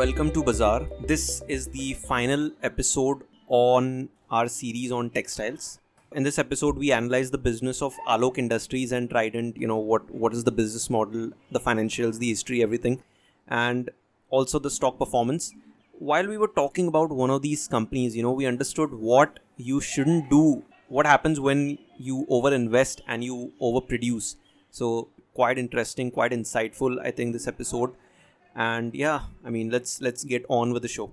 welcome to Bazaar. This is the final episode on our series on textiles. In this episode, we analyze the business of Alok Industries and Trident. You know what what is the business model, the financials, the history, everything, and also the stock performance. While we were talking about one of these companies, you know, we understood what you shouldn't do. What happens when you overinvest and you overproduce. So quite interesting, quite insightful. I think this episode and yeah i mean let's let's get on with the show.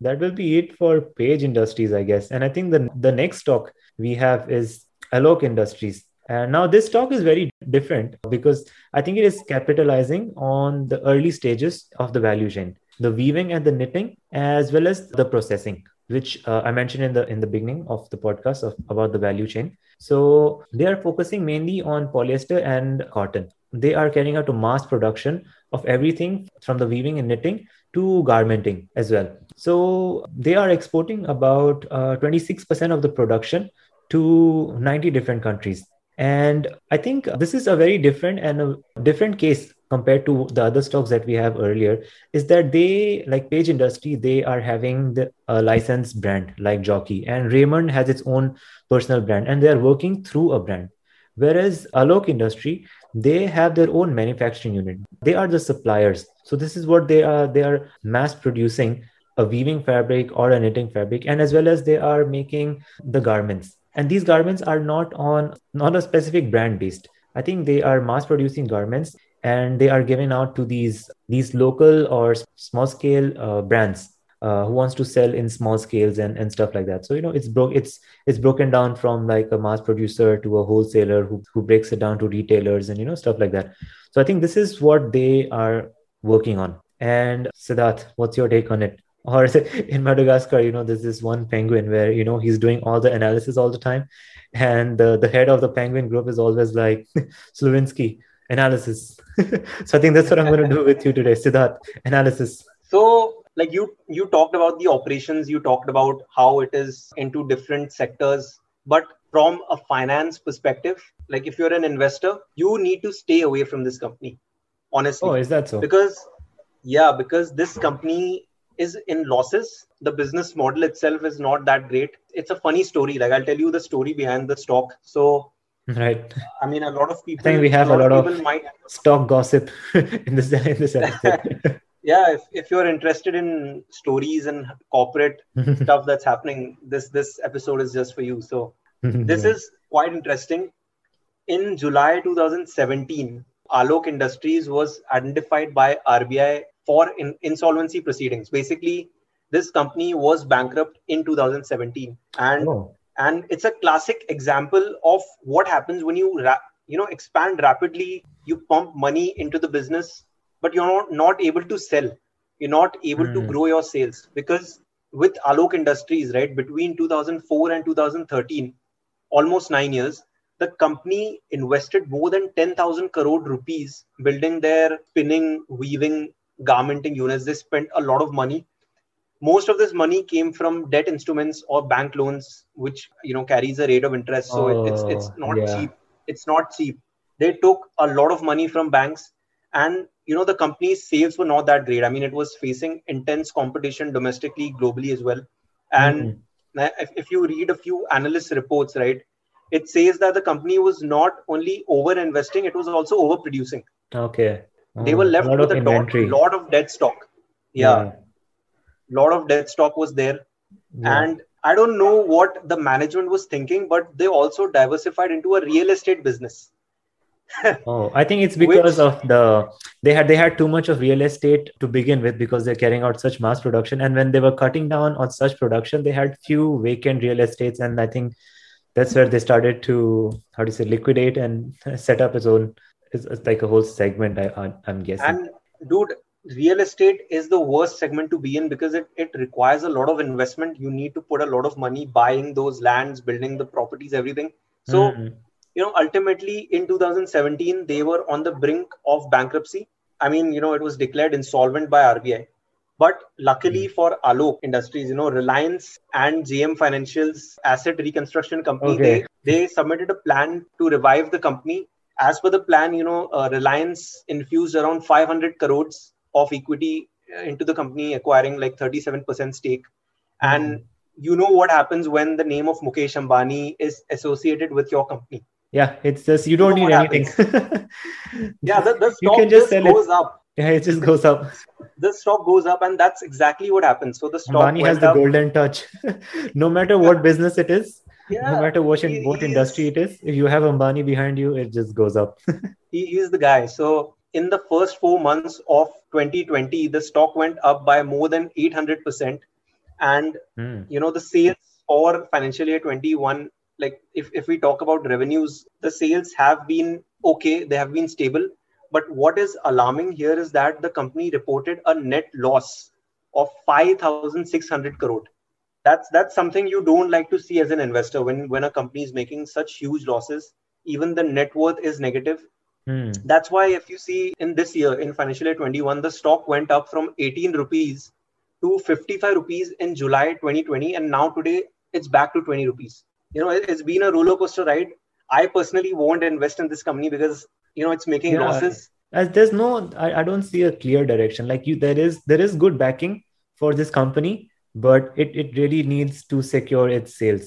That will be it for page industries i guess. And i think the the next stock we have is alok industries. And now this stock is very different because i think it is capitalizing on the early stages of the value chain the weaving and the knitting as well as the processing which uh, i mentioned in the in the beginning of the podcast of, about the value chain. So they are focusing mainly on polyester and cotton they are carrying out a mass production of everything from the weaving and knitting to garmenting as well. So they are exporting about uh, 26% of the production to 90 different countries. And I think this is a very different and a different case compared to the other stocks that we have earlier is that they like page industry they are having the uh, licensed brand like jockey and raymond has its own personal brand and they are working through a brand whereas alok industry they have their own manufacturing unit. They are the suppliers. So this is what they are they are mass producing a weaving fabric or a knitting fabric and as well as they are making the garments. And these garments are not on not a specific brand based. I think they are mass producing garments and they are given out to these these local or small scale uh, brands uh, who wants to sell in small scales and, and stuff like that. So you know it's broke it's it's broken down from like a mass producer to a wholesaler who, who breaks it down to retailers and you know stuff like that. So i think this is what they are working on. And siddharth what's your take on it? Or in madagascar you know there's this one penguin where you know he's doing all the analysis all the time. And the, the head of the penguin group is always like Kowalski analysis. So i think that's what i'm going to do with you today siddharth analysis. So like you you talked about the operations you talked about how it is into different sectors but from a finance perspective like if you're an investor you need to stay away from this company honestly. Oh is that so? Because yeah because this company is in losses. The business model itself is not that great. It's a funny story. Like i'll tell you the story behind the stock. So right. I mean a lot of people i think we have a lot, lot of, of might... stock gossip in this in this episode yeah if, if you're interested in stories and corporate stuff that's happening this this episode is just for you so this yeah. is quite interesting in july 2017 alok industries was identified by rbi for in, insolvency proceedings basically this company was bankrupt in 2017 and oh. and it's a classic example of what happens when you ra- you know expand rapidly you pump money into the business but you're not, not able to sell you're not able mm. to hmm. grow your sales because with alok industries right between 2004 and 2013 almost 9 years the company invested more than 10000 crore rupees building their spinning weaving garmenting units they spent a lot of money most of this money came from debt instruments or bank loans which you know carries a rate of interest so oh, it's it's not yeah. cheap it's not cheap they took a lot of money from banks and you know the company's sales were not that great. I mean it was facing intense competition domestically globally as well. And mm-hmm. if, if you read a few analyst reports right it says that the company was not only over investing it was also overproducing. Okay. Oh, they were left a with a lot, lot of dead stock. Yeah, yeah. lot of dead stock was there. Yeah. and i don't know what the management was thinking but they also diversified into a real estate business oh, I think it's because Which, of the they had they had too much of real estate to begin with because they're carrying out such mass production, and when they were cutting down on such production, they had few vacant real estates, and I think that's where they started to how do you say liquidate and set up its own. It's, it's like a whole segment. I, I'm guessing. And dude, real estate is the worst segment to be in because it, it requires a lot of investment. You need to put a lot of money buying those lands, building the properties, everything. So. Mm-hmm you know, ultimately in 2017, they were on the brink of bankruptcy. I mean, you know, it was declared insolvent by RBI. But luckily mm. for Alok Industries, you know, Reliance and JM Financial's asset reconstruction company, okay. they, they submitted a plan to revive the company. As per the plan, you know, uh, Reliance infused around 500 crores of equity into the company, acquiring like 37% stake. And you know what happens when the name of Mukesh Ambani is associated with your company. Yeah, it's just you don't You know need anything. Yeah, the, the You stock can just just, sell it. goes up. yeah, it just goes up. The stock goes up, and that's exactly what happens. So the stock Ambani has the up. golden touch. no matter what business it is, Yeah, no matter what, in, what industry is- it is, if you have Ambani behind you, it just goes up. he, is the guy. So in the first four months of 2020, the stock went up by more than 800%. And Hmm. you know the sales for financial year 21 like if, if we talk about revenues the sales have been okay they have been stable. But what is alarming here is that the company reported a net loss of 5600 crore. That's that's something you don't like to see as an investor when when a company is making such huge losses even the net worth is negative. Hmm. that's why if you see in this year in financial year 21 the stock went up from 18 rupees to 55 rupees in july 2020 and now today it's back to 20 rupees you know it- it's been a roller coaster ride i personally won't invest in this company because you know it's making Yeah. losses As there's no, I, I don't see a clear direction. Like you, there is there is good backing for this company, but it, it really needs to secure its sales.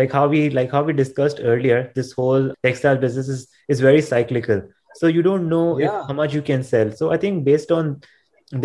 Like how we like how we discussed earlier, this whole textile business is is very cyclical. So you don't know if, Yeah. how much you can sell. So I think based on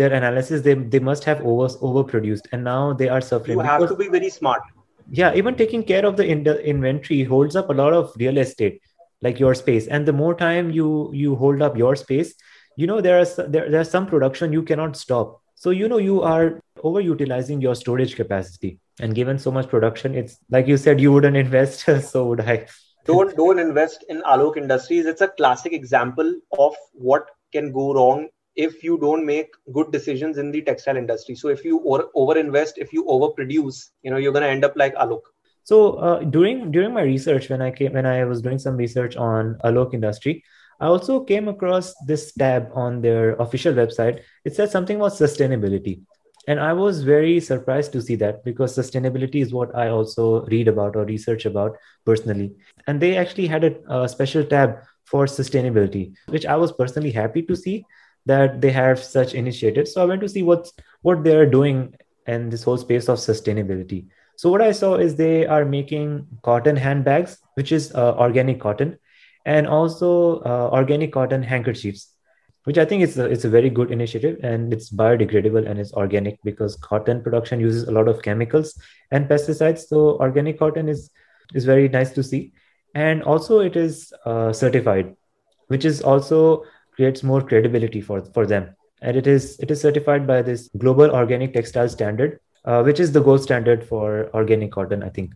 their analysis, they they must have over overproduced, and now they are suffering. you have to be very smart yeah even taking care of the in- inventory holds up a lot of real estate like your space. And the more time you you hold up your space you know there are there, there's some production you cannot stop. So you know you are overutilizing your storage capacity and given so much production it's like you said you wouldn't invest so would i. Don't don't invest in alok industries. It's a classic example of what can go wrong if you don't make good decisions in the textile industry so if you over overinvest if you overproduce you know you're going to end up like alok So uh, during during my research, when I came when I was doing some research on Alok industry, I also came across this tab on their official website. It said something about sustainability, and I was very surprised to see that because sustainability is what I also read about or research about personally. And they actually had a, a special tab for sustainability, which I was personally happy to see that they have such initiatives. So I went to see what what they are doing in this whole space of sustainability. So what I saw is they are making cotton handbags, which is uh, organic cotton, and also uh, organic cotton handkerchiefs, which I think is a, it's a very good initiative and it's biodegradable and it's organic because cotton production uses a lot of chemicals and pesticides. So organic cotton is is very nice to see, and also it is uh, certified, which is also creates more credibility for for them. And it is it is certified by this global organic textile standard uh, which is the gold standard for organic cotton, I think.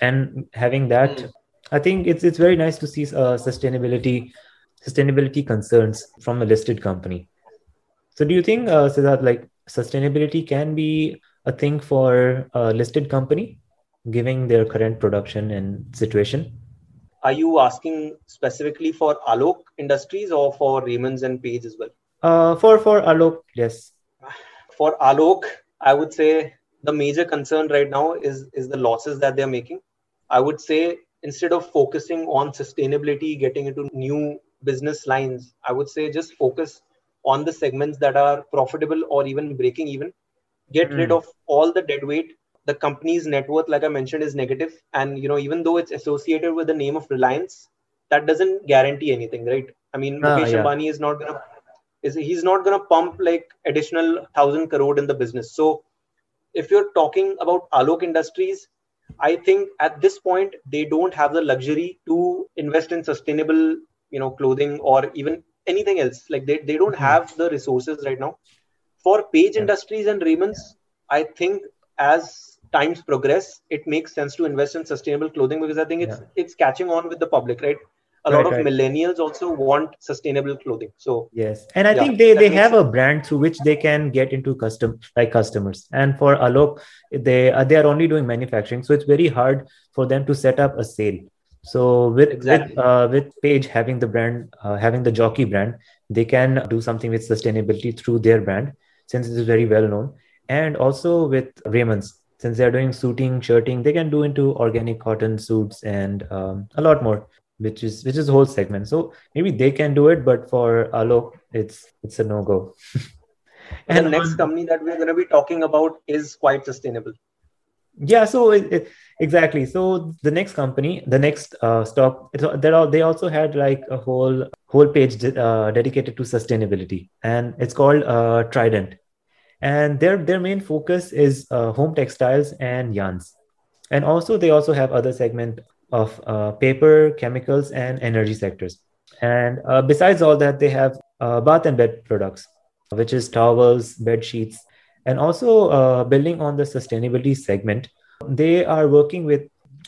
And having that, Mm. I think it's it's very nice to see uh, sustainability sustainability concerns from a listed company. So, do you think, uh, Siddharth, like sustainability can be a thing for a listed company, giving their current production and situation? Are you asking specifically for alok industries or for raymond's and page as well Uh, for for Alok, yes. for alok i would say the major concern right now is is the losses that they're making i would say instead of focusing on sustainability getting into new business lines i would say just focus on the segments that are profitable or even breaking even get rid Hmm. of all the dead weight the company's net worth like i mentioned is negative and you know even though it's associated with the name of reliance that doesn't guarantee anything right i mean Ah, mukesh yeah. ambani is not gonna is he's not gonna pump like additional thousand crore in the business so if you're talking about alok industries i think at this point they don't have the luxury to invest in sustainable you know clothing or even anything else like they, they don't Mhm. have the resources right now for page Yeah. industries and raymond's i think as times progress it makes sense to invest in sustainable clothing because i think it's it's catching on with the public right a Right, lot of right. millennials also want sustainable clothing so Yes, and I Yeah, think they they have a brand through which they can get into custom like customers. And for Alok, they uh, they are only doing manufacturing, so it's very hard for them to set up a sale. So with Exactly. with uh, with Page having the brand, uh, having the Jockey brand, they can do something with sustainability through their brand since it is very well known, and also with Raymond's since they are doing suiting, shirting, they can do into organic cotton suits and um, a lot more, which is which is the whole segment. So maybe they can do it, but for Alok, it's it's a no go. and the next company that we're going to be talking about is quite sustainable yeah so it, it, exactly so the next company the next uh, stock they also had like a whole whole page uh, dedicated to sustainability and it's called uh, trident and their their main focus is uh, home textiles and yarns and also they also have other segment of uh, paper chemicals and energy sectors and uh, besides all that they have bath and bed products which is towels bed sheets and also uh, building on the sustainability segment, they are working with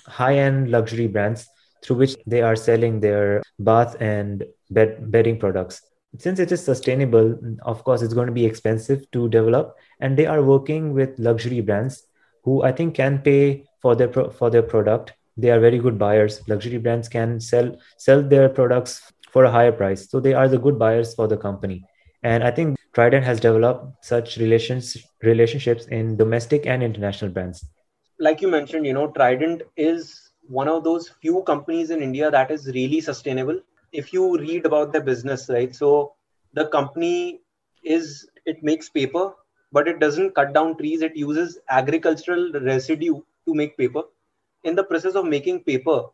high end luxury brands through which they are selling their bath and bed bedding products. Since it is sustainable, of course, it's going to be expensive to develop, and they are working with luxury brands who I think can pay for their pro- for their product. They are very good buyers. Luxury brands can sell sell their products for a higher price, so they are the good buyers for the company. And I think Trident has developed such relations relationships in domestic and international brands. Like you mentioned, you know, Trident is one of those few companies in India that is really sustainable. If you read about their business, right? So the company is it makes paper, but it doesn't cut down trees. It uses agricultural residue to make paper. In the process of making paper,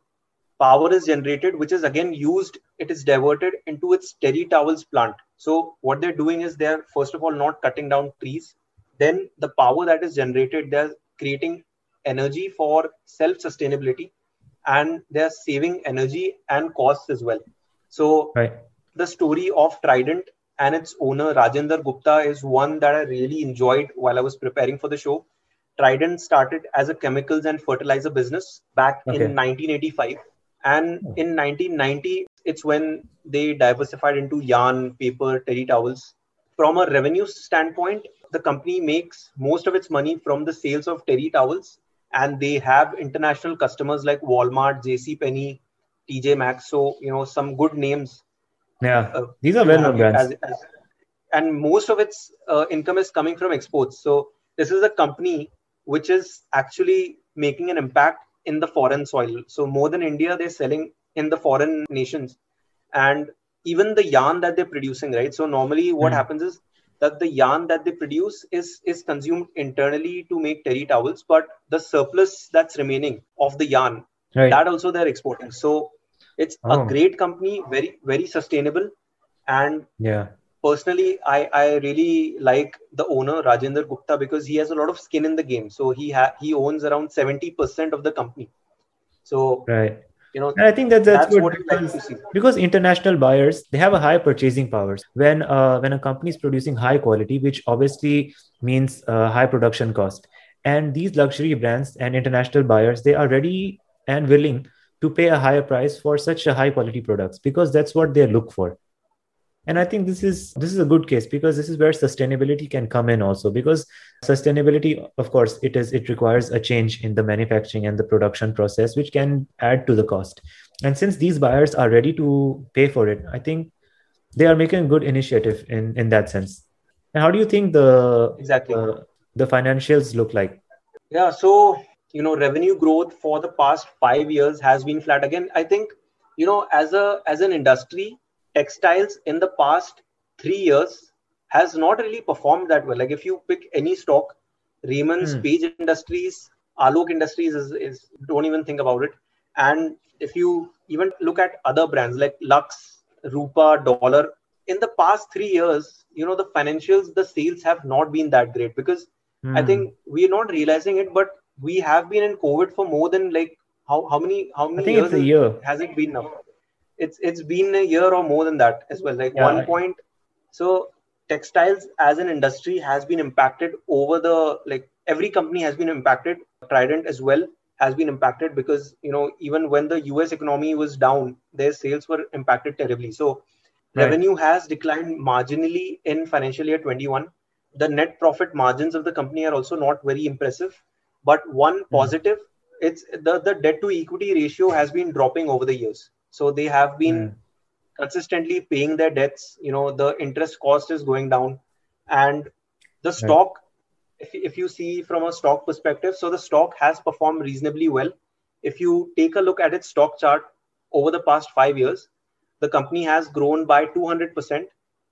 power is generated, which is again used, it is diverted into its terry towels plant. So what they're doing is they're first of all not cutting down trees. Then the power that is generated, they're creating energy for self-sustainability and they're saving energy and costs as well. So right. the story of Trident and its owner Rajender Gupta is one that I really enjoyed while I was preparing for the show. Trident started as a chemicals and fertilizer business back okay. in 1985 and hmm. in 1990, it's when they diversified into yarn, paper, terry towels. From a revenue standpoint, the company makes most of its money from the sales of terry towels, and they have international customers like Walmart, JC Penney, TJ Maxx. So you know some good names. Yeah, uh, these are well-known brands. As, as, and most of its uh, income is coming from exports. So this is a company which is actually making an impact in the foreign soil. So more than India, they're selling in the foreign nations, and even the yarn that they're producing, right? So normally, what mm. happens is that the yarn that they produce is is consumed internally to make terry towels, but the surplus that's remaining of the yarn, right. that also they're exporting. So it's oh. a great company, very very sustainable, and yeah personally, I, I really like the owner Rajender Gupta because he has a lot of skin in the game. So he ha- he owns around seventy percent of the company. So right, you know, and I think that that's, that's good because, like because international buyers they have a high purchasing powers. When uh, when a company is producing high quality, which obviously means uh, high production cost, and these luxury brands and international buyers they are ready and willing to pay a higher price for such a high quality products because that's what they look for. And i think this is this is a good case because this is where sustainability can come in also because sustainability of course it is it requires a change in the manufacturing and the production process which can add to the cost. And since these buyers are ready to pay for it i think they are making a good initiative in in that sense. And how do you think the exactly. uh, the financials look like? Yeah so you know revenue growth for the past 5 years has been flat again i think you know as a as an industry textiles in the past three years has not really performed that well. Like if you pick any stock, Raymond's, mm. Page Industries, Alok Industries is, is don't even think about it. And if you even look at other brands like Lux, Rupa, Dollar, in the past three years, you know, the financials, the sales have not been that great because mm. I think we're not realizing it, but we have been in COVID for more than like how, how many how many years a year. has it been now? it's it's been a year or more than that as well like yeah, one point so textiles as an industry has been impacted over the like every company has been impacted trident as well has been impacted because you know even when the us economy was down their sales were impacted terribly so right. revenue has declined marginally in financial year 21 the net profit margins of the company are also not very impressive but one mm. positive it's the, the debt to equity ratio has been dropping over the years so they have been mm. consistently paying their debts you know the interest cost is going down and the stock if, if you see from a stock perspective so the stock has performed reasonably well if you take a look at its stock chart over the past 5 years the company has grown by 200%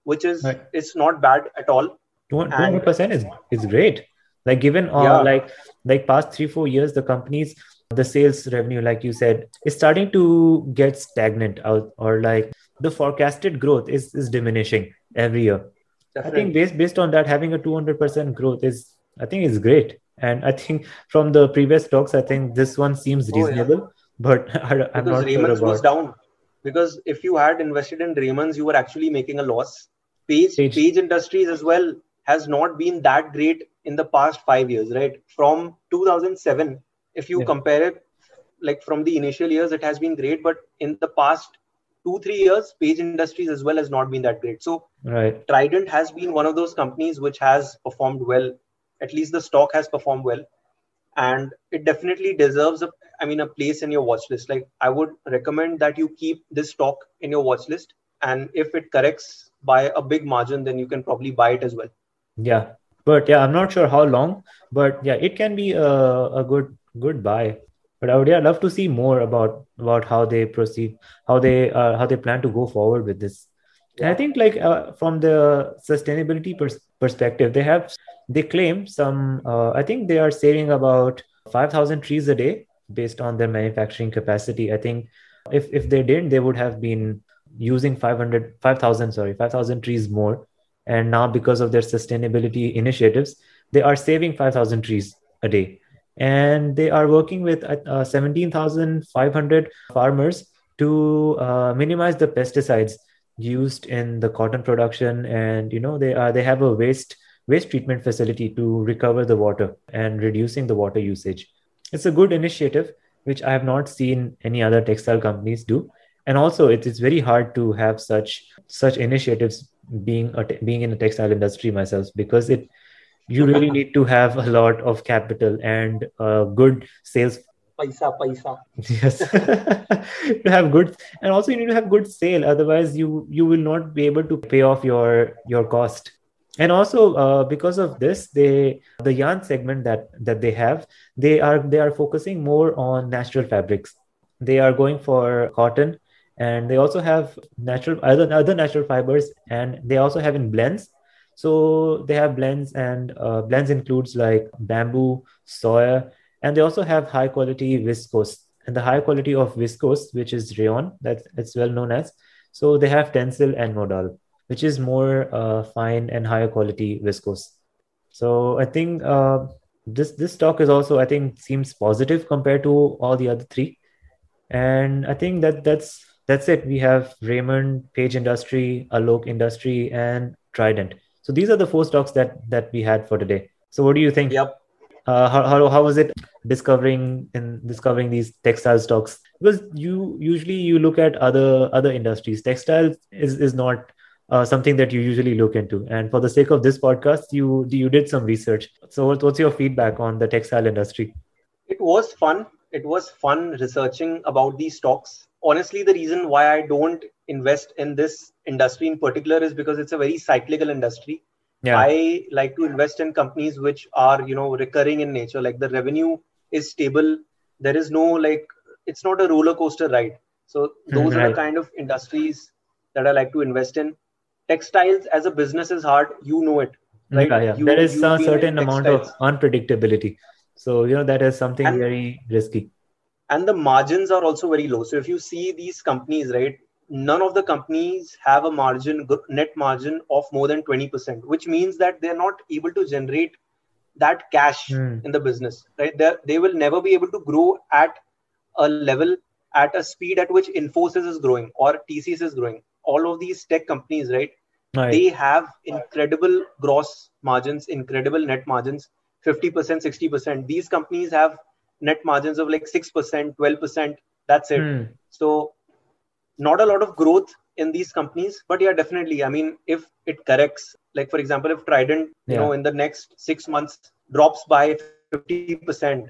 which is right. it's not bad at all 200 percent is is great. Like given uh, yeah. like like past three four years, the companies the sales revenue, like you said, is starting to get stagnant out or like the forecasted growth is is diminishing every year. Definitely. I think based based on that, having a 200% growth is I think is great. And I think from the previous talks, I think this one seems reasonable. Oh, yeah. But I, am not Raymond's sure about... was down because if you had invested in Raymond's, you were actually making a loss. Page, Page Page Industries as well has not been that great in the past five years, right? From 2007, if you yeah. compare it, like from the initial years, it has been great, but in the past two three years page industries as well has not been that great. So right. Trident has been one of those companies which has performed well. At least the stock has performed well. And it definitely deserves a i mean a place in your watch list. Like i would recommend that you keep this stock in your watch list. And if it corrects by a big margin then you can probably buy it as well yeah but yeah i'm not sure how long but yeah it can be a, a good good buy but I would yeah love to see more about about how they proceed, how they uh, how they plan to go forward with this. And I think like uh, from the sustainability pers- perspective, they have they claim some. Uh, I think they are saving about five thousand trees a day based on their manufacturing capacity. I think if if they didn't, they would have been using 500 5000 sorry 5000 trees more and now because of their sustainability initiatives they are saving 5000 trees a day. And they are working with uh, 17,500 farmers to uh, minimize the pesticides used in the cotton production. And you know they are they have a waste waste treatment facility to recover the water and reducing the water usage. It's a good initiative which i have not seen any other textile companies do. And also it's, it's very hard to have such such initiatives being a, being in the textile industry myself because it you really need to have a lot of capital and uh, good sales. Paisa paisa. Yes. To have good and also you need to have good sale otherwise you you will not be able to pay off your your cost. And also uh, because of this they the yarn segment that that they have they are they are focusing more on natural fabrics. They are going for cotton and they also have natural other other natural fibers and they also have in blends so they have blends, and uh, blends includes like bamboo, soya, and they also have high quality viscose. And the high quality of viscose, which is rayon, that it's well known as. So they have tencel and modal, which is more uh, fine and higher quality viscose. So I think uh, this this stock is also I think seems positive compared to all the other three, and I think that that's that's it. We have Raymond, Page Industry, Alok Industry, and Trident. So these are the four stocks that that we had for today. So what do you think? Yep. Uh, how, how, how was it discovering in discovering these textile stocks? Because you usually you look at other other industries. Textiles is is not uh, something that you usually look into. And for the sake of this podcast, you you did some research. So what, what's your feedback on the textile industry? It was fun. It was fun researching about these stocks. Honestly, the reason why I don't invest in this industry in particular is because it's a very cyclical industry. Yeah. I like to invest in companies which are, you know, recurring in nature. Like the revenue is stable. There is no like it's not a roller coaster ride. So hmm, those right. are the kind of industries that I like to invest in. Textiles as a business is hard. You know it, right? Yeah, yeah. You, there is a certain amount of unpredictability. So you know that is something and, very risky. And the margins are also very low. So if you see these companies, right, none of the companies have a margin net margin of more than 20% which means that they're not able to generate that cash mm. in the business right they they will never be able to grow at a level at a speed at which infosys is growing or tcs is growing all of these tech companies right, right. they have incredible gross margins incredible net margins 50% 60% these companies have net margins of like 6% 12% that's it. Mm. so not a lot of growth in these companies but yeah definitely. I mean if it corrects like for example if trident you know in the next six months drops by 50%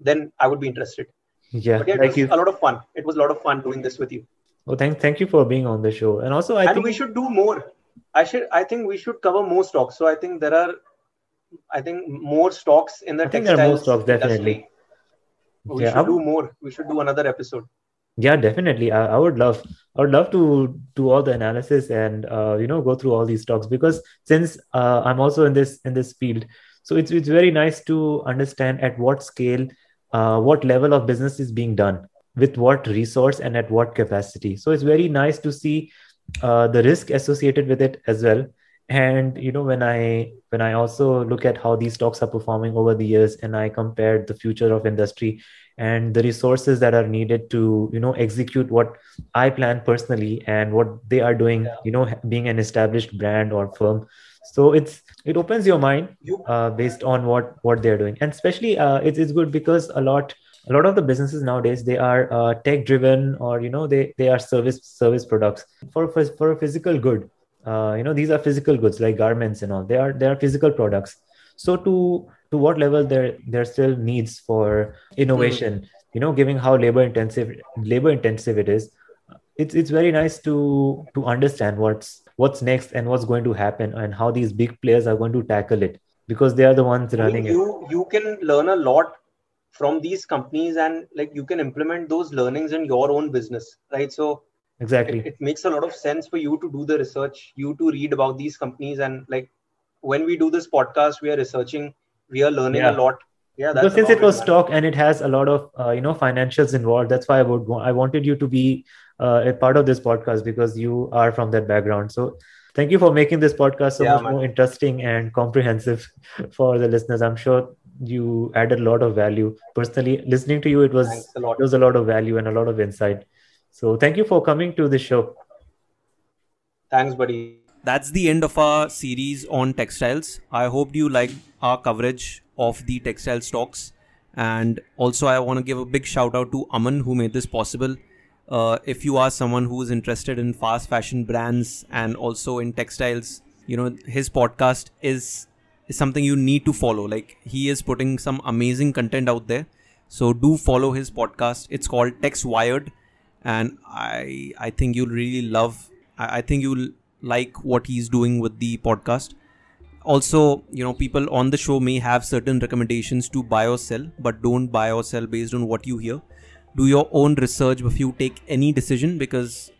then i would be interested. Yeah, but yeah it was you. a lot of fun. It was a lot of fun doing this with you. Well thank thank you for being on the show. And also i and think we should do more. I should i think we should cover more stocks. So i think there are i think more stocks in the I think there are more stocks definitely. industry. We yeah, should do more. We should do another episode. Yeah definitely. I, I, would love i would love to do all the analysis and uh, you know go through all these stocks because since uh, i'm also in this in this field so it's it's very nice to understand at what scale uh, what level of business is being done with what resource and at what capacity. So it's very nice to see uh, the risk associated with it as well and you know when i when i also look at how these stocks are performing over the years and i compared the future of industry and the resources that are needed to you know execute what i plan personally and what they are doing yeah. you know being an established brand or firm. So it's it opens your mind uh, based on what what they're doing. And especially uh, it's, it's good because a lot a lot of the businesses nowadays they are uh, tech driven or you know they they are service service products. For for, for a physical good uh, you know these are physical goods like garments and all they are they are physical products so to to what level there there still needs for innovation mm. you know given how labor intensive labor intensive it is it's it's very nice to to understand what's what's next and what's going to happen and how these big players are going to tackle it because they are the ones running you it. you can learn a lot from these companies and like you can implement those learnings in your own business right so exactly. It, it, makes a lot of sense for you to do the research you to read about these companies and like when we do this podcast we are researching we are learning yeah. a lot. Yeah that's because since it was stock and it has a lot of uh, you know financials involved that's why i would i wanted you to be uh, a part of this podcast because you are from that background. So thank you for making this podcast so yeah, much man. more interesting and comprehensive for the listeners. I'm sure you added a lot of value. Personally listening to you it was it was a lot of value and a lot of insight so thank you for coming to the show. Thanks, buddy. That's the end of our series on textiles. I hope you like our coverage of the textile stocks. And also, I want to give a big shout out to Aman who made this possible. Uh, if you are someone who is interested in fast fashion brands and also in textiles, you know his podcast is is something you need to follow. Like he is putting some amazing content out there. So do follow his podcast. It's called Text Wired and I I think you'll really love. I, I think you'll like what he's doing with the podcast. Also, you know, people on the show may have certain recommendations to buy or sell, but don't buy or sell based on what you hear. Do your own research before you take any decision because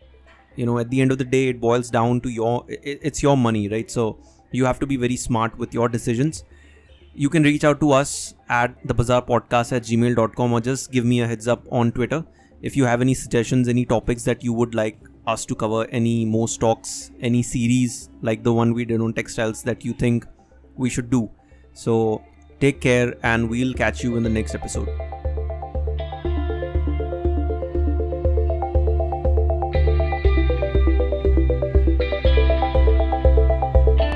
you know at the end of the day it boils down to your it's your money right so you have to be very smart with your decisions you can reach out to us at the bazaar podcast at gmail.com or just give me a heads up on twitter if you have any suggestions, any topics that you would like us to cover, any more stocks, any series like the one we did on textiles that you think we should do. So take care and we'll catch you in the next episode.